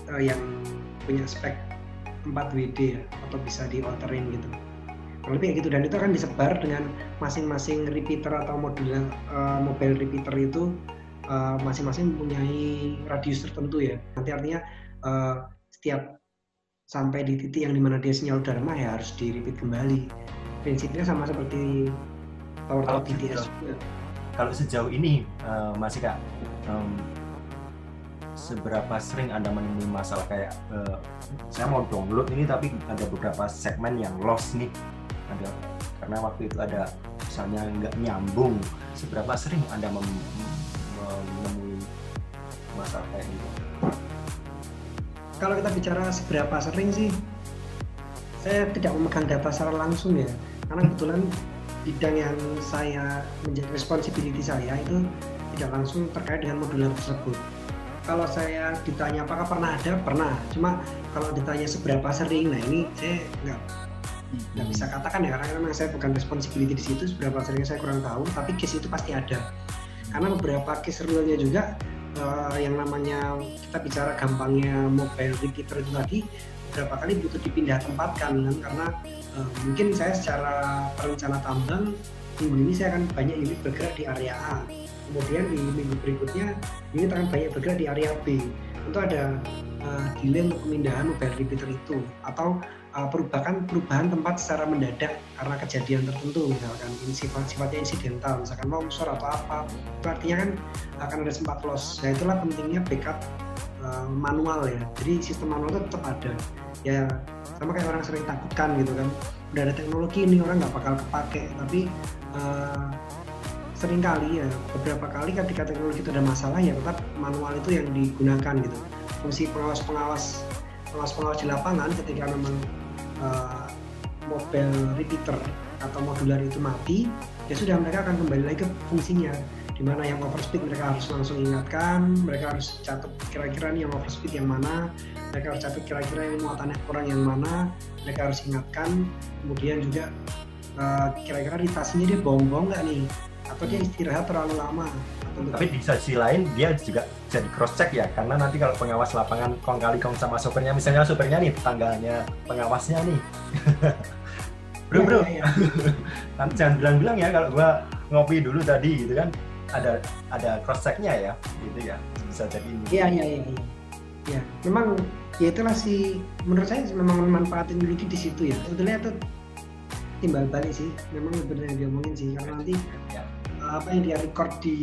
4 uh, yang punya spek 4 WD ya, atau bisa di alterin gitu lebih kayak gitu. Dan itu akan disebar dengan masing-masing repeater atau modular uh, mobile repeater itu masing-masing uh, mempunyai radius tertentu ya. Nanti artinya uh, setiap sampai di titik yang di mana dia sinyal udah lemah ya harus di repeat kembali. Prinsipnya sama seperti tower tower BTS. Kalau sejauh ini uh, masih kak, um, seberapa sering anda menemui masalah kayak uh, saya mau download ini tapi ada beberapa segmen yang lost nih, ada karena waktu itu ada misalnya nggak nyambung. Seberapa sering anda mem menemui masalah kayak gitu? Kalau kita bicara seberapa sering sih, saya tidak memegang data secara langsung ya, karena kebetulan bidang yang saya menjadi responsibility saya itu tidak langsung terkait dengan modular tersebut. Kalau saya ditanya apakah pernah ada, pernah. Cuma kalau ditanya seberapa sering, nah ini saya nggak nggak bisa katakan ya karena memang saya bukan responsibility di situ seberapa sering saya kurang tahu tapi case itu pasti ada karena beberapa case realnya juga uh, yang namanya kita bicara gampangnya mobile repeater itu tadi beberapa kali butuh dipindah tempatkan kan karena uh, mungkin saya secara perencana tambang minggu ini saya akan banyak unit bergerak di area A. Kemudian di minggu berikutnya unit akan banyak bergerak di area B. Tentu ada uh, delay untuk pemindahan mobile repeater itu. Atau perubahan perubahan tempat secara mendadak karena kejadian tertentu misalkan sifat sifatnya insidental misalkan longsor atau apa itu artinya kan akan ada sempat loss. Nah itulah pentingnya backup uh, manual ya. Jadi sistem manual itu tetap ada. Ya sama kayak orang sering takutkan gitu kan udah ada teknologi ini orang nggak bakal kepake. Tapi uh, sering kali ya beberapa kali ketika teknologi itu ada masalah ya tetap manual itu yang digunakan gitu. Fungsi pengawas-pengawas pengawas-pengawas di lapangan ketika memang uh, repeater atau modular itu mati ya sudah mereka akan kembali lagi ke fungsinya. Di mana yang overspeed mereka harus langsung ingatkan mereka harus catat kira-kira nih yang overspeed yang mana mereka harus catat kira-kira yang muatannya kurang yang mana mereka harus ingatkan. Kemudian juga uh, kira-kira ritasinya dia bohong-bohong nggak nih? Atau dia istirahat terlalu lama tapi di sisi lain dia juga jadi cross check ya. Karena nanti kalau pengawas lapangan kong kali kong sama sopirnya misalnya sopirnya nih tetangganya pengawasnya nih. Bro bro. ya, ya, ya. jangan bilang-bilang ya kalau gua ngopi dulu tadi gitu kan. Ada ada cross checknya ya gitu ya. Bisa jadi ini. Iya iya iya ya memang ya itulah si menurut saya memang memanfaatin dulu di situ ya. Sebetulnya itu timbal balik sih. Memang benar yang diomongin sih. Karena nanti ya apa yang dia record di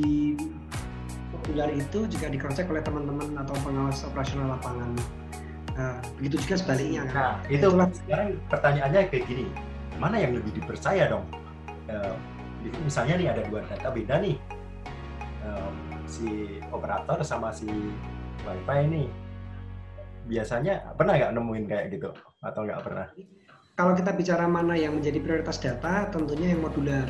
populer itu juga di cross oleh teman-teman atau pengawas operasional lapangan. Nah, begitu juga sebaliknya kan. Nah, itu Itulah. sekarang pertanyaannya kayak gini, mana yang lebih dipercaya dong? Uh, misalnya nih ada dua data beda nih, uh, si operator sama si wifi ini biasanya pernah nggak nemuin kayak gitu atau nggak pernah? kalau kita bicara mana yang menjadi prioritas data, tentunya yang modular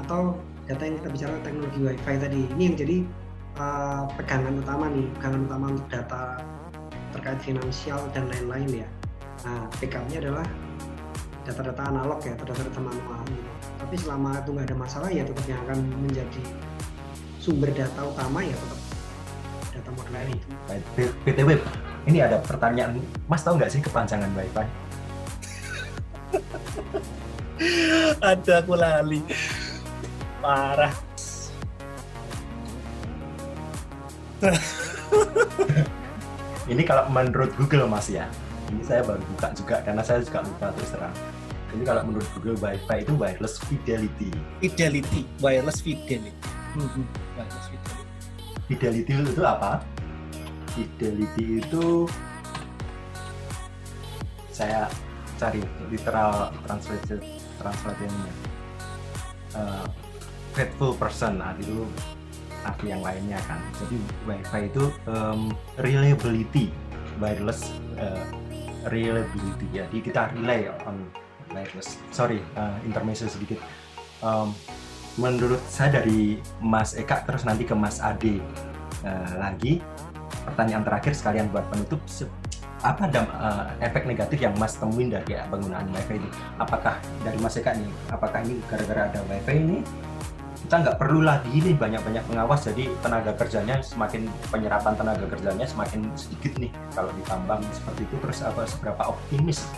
atau data yang kita bicara teknologi WiFi tadi. Ini yang jadi uh, pegangan utama nih, pegangan utama untuk data terkait finansial dan lain-lain ya. Nah, backup-nya adalah data-data analog ya, atau data-data manual. Gitu. Tapi selama itu nggak ada masalah ya tetap yang akan menjadi sumber data utama ya tetap data modular itu. BTW, ini ada pertanyaan, Mas tahu nggak sih kepanjangan WiFi? ada aku lali parah. Ini kalau menurut Google mas ya. Ini saya baru buka juga karena saya juga lupa terus terang. Ini kalau menurut Google Wi-Fi itu wireless fidelity. Fidelity. Wireless fidelity. Hmm, wireless fidelity. Fidelity itu apa? Fidelity itu saya cari literal translation translationnya uh, faithful person. Nah itu arti yang lainnya kan. Jadi wifi itu um, reliability wireless uh, reliability. Jadi kita rely on wireless. Sorry uh, intermezzo sedikit. Um, menurut saya dari Mas Eka terus nanti ke Mas Ade uh, lagi pertanyaan terakhir sekalian buat penutup. Apa ada uh, efek negatif yang Mas temuin dari ya, penggunaan WiFi ini? Apakah dari Mas Eka nih, apakah ini gara-gara ada WiFi ini kita nggak perlu lagi ini banyak-banyak pengawas jadi tenaga kerjanya semakin penyerapan tenaga kerjanya semakin sedikit nih kalau ditambang seperti itu. Terus apa seberapa optimis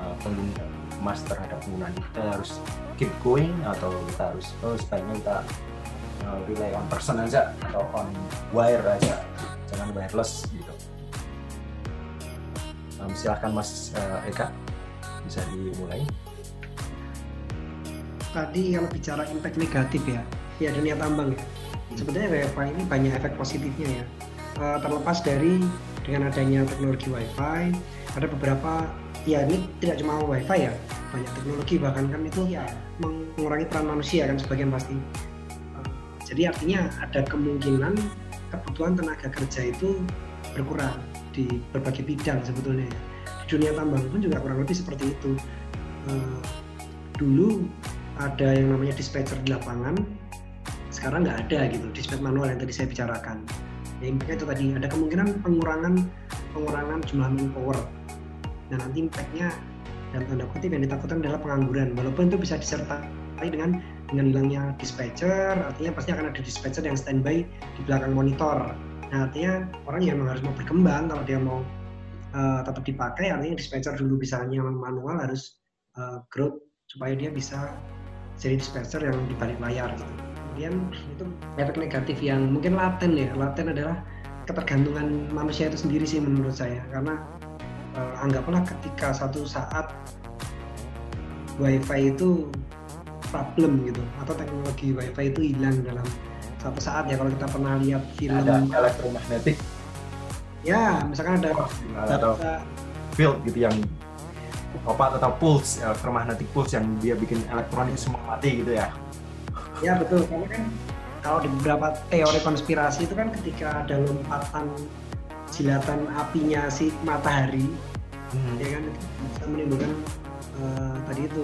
uh, pengguna Mas terhadap penggunaan kita harus keep going atau kita harus oh sebaiknya kita uh, rely on person aja atau on wire aja jangan wireless gitu. Um, silahkan Mas uh, Eka bisa dimulai tadi kalau bicara impact negatif ya ya dunia tambang ya. Sebenarnya WiFi ini banyak efek positifnya ya. Uh, terlepas dari dengan adanya teknologi WiFi ada beberapa ya ini tidak cuma WiFi ya banyak teknologi bahkan kan itu ya mengurangi peran manusia kan sebagian pasti uh, jadi artinya ada kemungkinan kebutuhan tenaga kerja itu berkurang di berbagai bidang sebetulnya di dunia tambang pun juga kurang lebih seperti itu. Uh, dulu ada yang namanya dispatcher di lapangan. Sekarang nggak ada gitu dispatch manual yang tadi saya bicarakan. Ya impactnya itu tadi ada kemungkinan pengurangan pengurangan jumlah manpower dan nanti impactnya dalam tanda kutip yang ditakutkan adalah pengangguran. Walaupun itu bisa disertai dengan dengan hilangnya dispatcher artinya pasti akan ada dispatcher yang standby di belakang monitor. Nah, artinya orang yang harus mau berkembang kalau dia mau uh, tetap dipakai, artinya dispatcher dulu bisa hanya manual harus uh, growth supaya dia bisa jadi dispatcher yang di balik layar gitu. Kemudian itu efek negatif yang mungkin laten ya. Laten adalah ketergantungan manusia itu sendiri sih menurut saya karena uh, anggaplah ketika satu saat wifi itu problem gitu atau teknologi wifi itu hilang dalam satu saat ya kalau kita pernah lihat film ada elektromagnetik ya misalkan ada atau field gitu yang apa atau pulse elektromagnetic pulse yang dia bikin elektronik semua mati gitu ya ya betul karena kan kalau di beberapa teori konspirasi itu kan ketika ada lompatan jilatan apinya si matahari hmm. ya kan itu bisa menimbulkan uh, tadi itu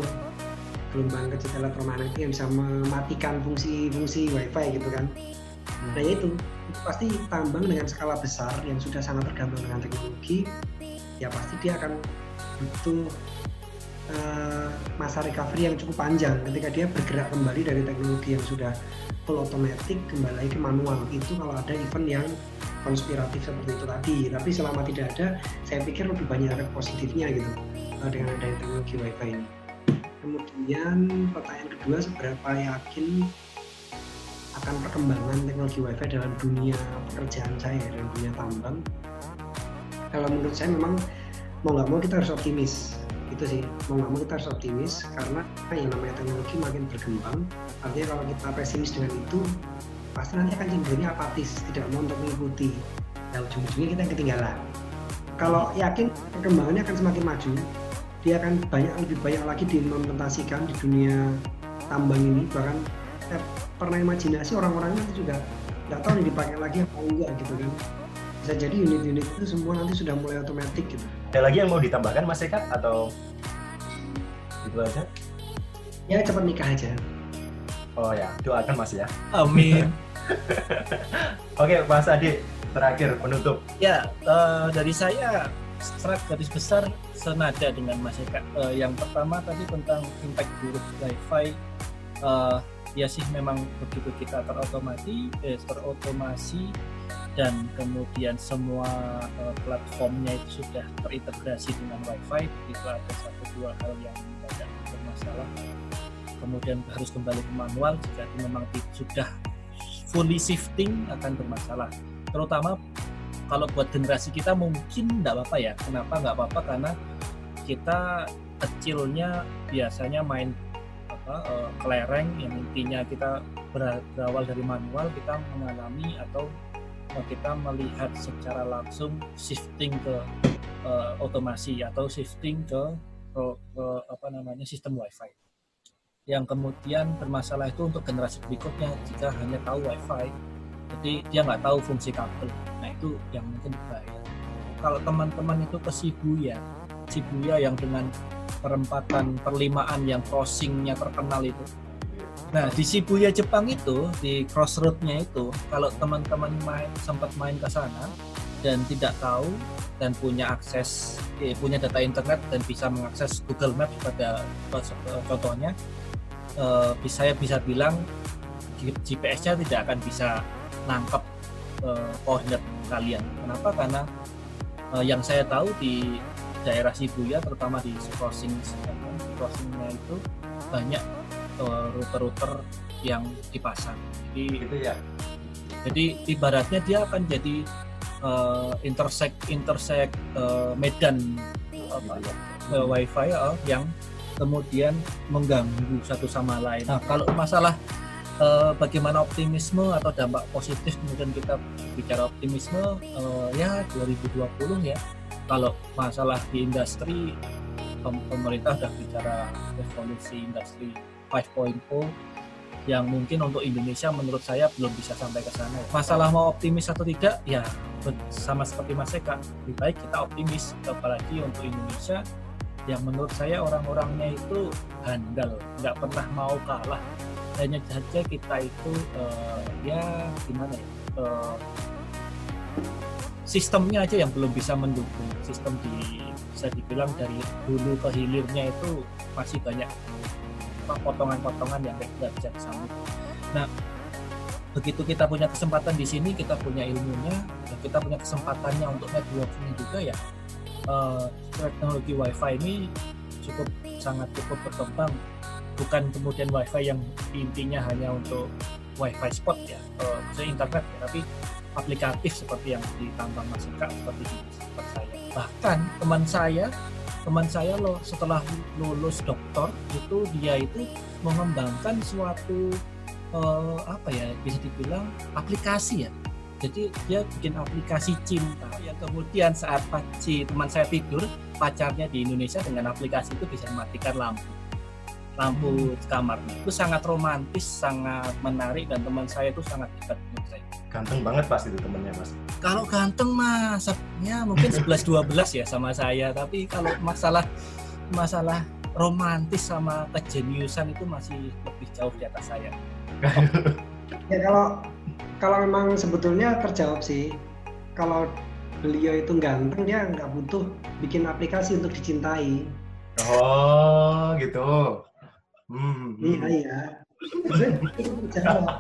gelombang kecil elektromagnetik yang bisa mematikan fungsi-fungsi wifi gitu kan hmm. nah itu, itu pasti tambang dengan skala besar yang sudah sangat tergantung dengan teknologi ya pasti dia akan butuh uh, masa recovery yang cukup panjang. Ketika dia bergerak kembali dari teknologi yang sudah full automatic kembali ke manual. Itu kalau ada event yang konspiratif seperti itu tadi. Tapi selama tidak ada saya pikir lebih banyak efek positifnya gitu uh, dengan adanya teknologi wifi ini. Kemudian pertanyaan kedua seberapa yakin akan perkembangan teknologi wifi dalam dunia pekerjaan saya dalam dunia tambang? Kalau menurut saya memang mau nggak mau kita harus optimis. Itu sih mau nggak mau kita harus optimis karena yang namanya teknologi makin berkembang. Artinya kalau kita pesimis dengan itu pasti nanti akan cenderungnya apatis tidak mau untuk mengikuti. Dan ujung-ujungnya kita yang ketinggalan. Kalau yakin perkembangannya akan semakin maju dia akan banyak lebih banyak lagi diimplementasikan di dunia tambang ini. Bahkan eh, pernah imajinasi orang-orangnya itu juga nggak tahu nih dipakai lagi apa enggak gitu kan. Bisa jadi unit-unit itu semua nanti sudah mulai otomatis gitu ada lagi yang mau ditambahkan Mas Eka atau itu aja. Ya cepat nikah aja. Oh ya, doakan Mas ya. Amin. Oke, Mas Adi, terakhir penutup. ya eh, dari saya serat garis besar senada dengan Mas Eka. Eh, yang pertama tadi tentang impact buruk wifi. Eh, ya sih memang begitu kita terotomasi, eh, terotomasi dan kemudian semua eh, platformnya itu sudah terintegrasi dengan wifi, begitu ada satu dua hal yang tidak bermasalah. Kemudian harus kembali ke manual jika itu memang sudah fully shifting akan bermasalah. Terutama kalau buat generasi kita mungkin tidak apa-apa ya. Kenapa nggak apa-apa? Karena kita kecilnya biasanya main apa eh, kelereng yang intinya kita ber- berawal dari manual kita mengalami atau kita melihat secara langsung shifting ke eh, otomasi atau shifting ke, ke, ke apa namanya sistem wifi. Yang kemudian bermasalah itu untuk generasi berikutnya jika hanya tahu wifi jadi dia nggak tahu fungsi kabel. Nah itu yang mungkin bahaya. Kalau teman-teman itu ke Shibuya Shibuya yang dengan perempatan perlimaan yang crossingnya terkenal itu nah di Shibuya Jepang itu di crossroadnya itu kalau teman-teman main sempat main ke sana dan tidak tahu dan punya akses eh, punya data internet dan bisa mengakses Google Maps pada contohnya eh, saya bisa bilang GPS-nya tidak akan bisa nangkep eh, koordinat kalian. Kenapa? Karena eh, yang saya tahu di daerah Shibuya, terutama di crossing crossingnya itu banyak eh, router-router yang dipasang. Jadi Gitu ya. jadi ibaratnya dia akan jadi eh, intersect intersect eh, medan apa, Gitu ya. ke wifi ya, yang kemudian mengganggu satu sama lain. Nah, kalau masalah eh, bagaimana optimisme atau dampak positif kemudian kita bicara optimisme eh, ya 2020 ya. Kalau masalah di industri pem- pemerintah sudah bicara revolusi industri 5.0 yang mungkin untuk Indonesia menurut saya belum bisa sampai ke sana. Masalah mau optimis atau tidak ya sama seperti Mas Eka, lebih baik kita optimis apalagi untuk Indonesia yang menurut saya orang-orangnya itu handal, nggak pernah mau kalah. Hanya saja kita itu eh, ya gimana ya? eh, sistemnya aja yang belum bisa mendukung. Sistem di bisa dibilang dari hulu ke hilirnya itu masih banyak potongan-potongan yang nggak bisa disambung. Nah, begitu kita punya kesempatan di sini, kita punya ilmunya, dan kita punya kesempatannya untuk networking juga ya. eh, teknologi WiFi ini cukup sangat cukup berkembang. Bukan kemudian WiFi yang intinya hanya untuk WiFi spot ya, maksudnya internet ya, tapi aplikatif seperti yang ditambang Mas Eka seperti di tempat saya. Bahkan teman saya teman saya loh setelah lulus doktor itu dia itu mengembangkan suatu eh, apa ya bisa dibilang aplikasi ya. Jadi dia bikin aplikasi cinta yang kemudian saat si teman saya tidur pacarnya di Indonesia dengan aplikasi itu bisa mematikan lampu lampu kamarnya itu sangat romantis sangat menarik dan teman saya itu sangat hebat menurut saya Ganteng banget pas itu temennya Mas. kalau ganteng mah ya mungkin 11 12 ya sama saya tapi kalau masalah masalah romantis sama kejeniusan itu masih lebih jauh di atas saya Ya kalau kalau memang sebetulnya terjawab sih. Kalau beliau itu ganteng dia nggak butuh bikin aplikasi untuk dicintai. Oh, gitu. Hmm, hmm. Iya iya. Itu terjawab.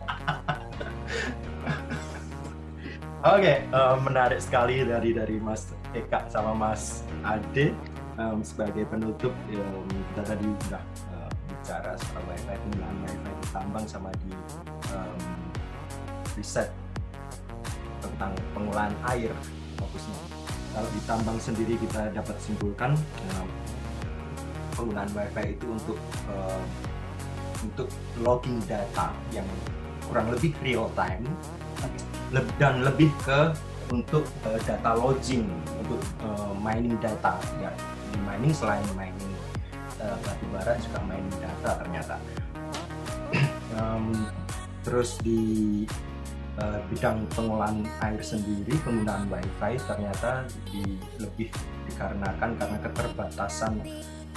Oke, eh, menarik sekali dari dari Mas Eka sama Mas Ade Em, sebagai penutup em, kita tadi udah eh, bicara soal wifi penggunaan wifi di tambang sama di em, riset tentang pengolahan air fokusnya. Kalau di tambang sendiri kita dapat simpulkan em, penggunaan wifi itu untuk em, untuk logging data yang kurang lebih real time dan lebih ke untuk eh, data lodging untuk eh, mining data. Ya di mining selain mining eh, batu bara juga mining data ternyata. Em, terus di eh, bidang pengolahan air sendiri penggunaan wifi ternyata di, lebih dikarenakan karena keterbatasan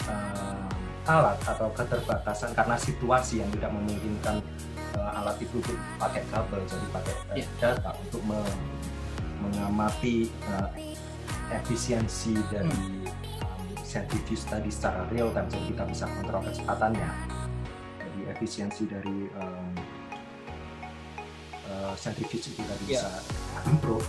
eh, alat atau keterbatasan karena situasi yang tidak memungkinkan uh, alat itu untuk pakai kabel jadi pakai uh, Iya. data untuk me- mengamati uh, efisiensi dari um, centrifuge tadi secara real time jadi kita bisa kontrol kecepatannya jadi efisiensi dari um, uh, centrifuge itu tadi Iya. bisa improve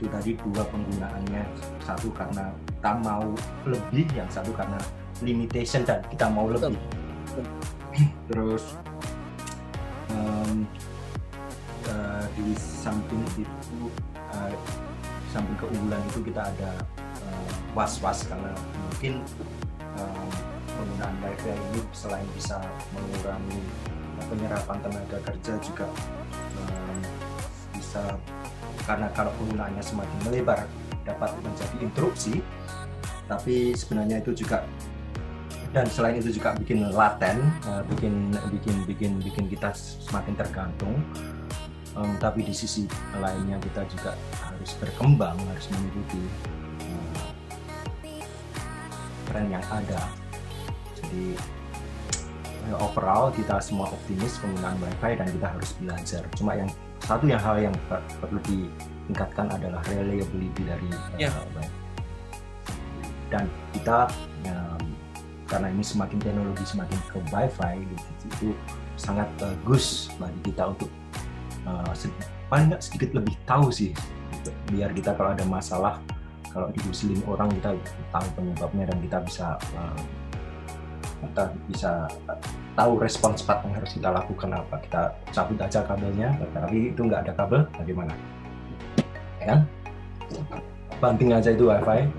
itu tadi dua penggunaannya satu karena kita mau lebih yang satu karena limitation dan kita mau Betul. lebih terus um, uh, di samping itu uh, di samping keunggulan itu kita ada uh, was-was karena mungkin um, penggunaan wifi ini selain bisa mengurangi penyerapan tenaga kerja juga um, bisa karena kalau penggunaannya semakin melebar dapat menjadi interupsi tapi sebenarnya itu juga dan selain itu juga bikin laten uh, bikin bikin bikin bikin kita semakin tergantung. Um, tapi di sisi lainnya kita juga harus berkembang harus mengikuti uh, tren yang ada. Jadi uh, overall kita semua optimis penggunaan wifi dan kita harus belajar. Cuma yang satu yang hal yang per- perlu ditingkatkan adalah reliability dari uh, Ya. wifi. Dan kita um, karena ini semakin teknologi semakin ke wifi gitu, itu sangat bagus bagi kita untuk uh, sed- paling nggak sedikit lebih tahu sih gitu. biar kita kalau ada masalah kalau diusilin orang kita tahu penyebabnya dan kita bisa uh, kita bisa tahu respon cepat yang harus kita lakukan apa. Kita cabut aja kabelnya tapi itu nggak ada kabel bagaimana? Ya kan? Banting aja itu wifi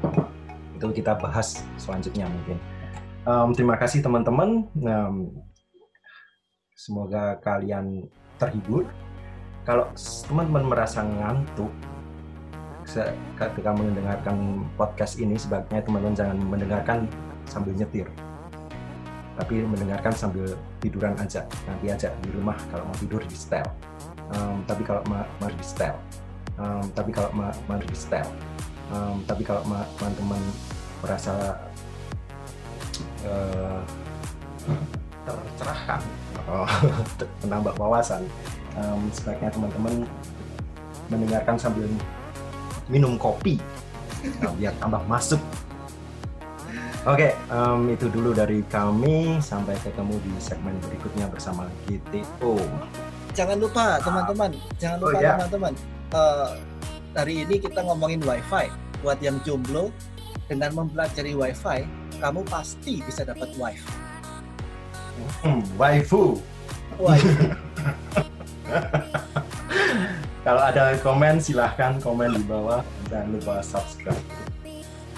itu kita bahas selanjutnya mungkin Em, terima kasih teman-teman. Em, semoga kalian terhibur. Kalau teman-teman merasa ngantuk ketika mendengarkan podcast ini sebaiknya teman-teman jangan mendengarkan sambil nyetir. Tapi mendengarkan sambil tiduran aja. Nanti aja di rumah kalau mau tidur di setel. Em, tapi kalau ma- mau di setel. Em, tapi kalau ma- mau di setel. Em, tapi kalau ma- teman-teman merasa eh, tercerahkan. Oh, menambah wawasan. Em, sebaiknya teman-teman mendengarkan sambil minum kopi. Nah, biar tambah masuk. Oke em, itu dulu dari kami. Sampai ketemu di segmen berikutnya bersama GTO Jangan lupa teman-teman, jangan Oh, lupa ya. teman-teman. Eh, hari ini kita ngomongin wifi. Buat yang jomblo, dengan mempelajari wifi, kamu pasti bisa dapat wifi. hmm, waifu Wifi. kalau ada komen silahkan komen di bawah jangan lupa subscribe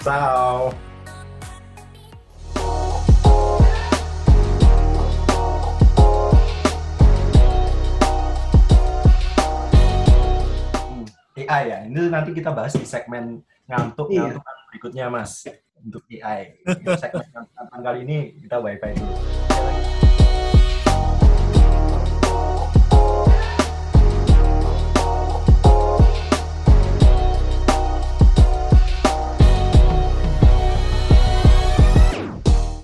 ciao Hmm, AI ya ini nanti kita bahas di segmen ngantuk Iya. berikutnya mas untuk AI segmen kali ini kita wifi dulu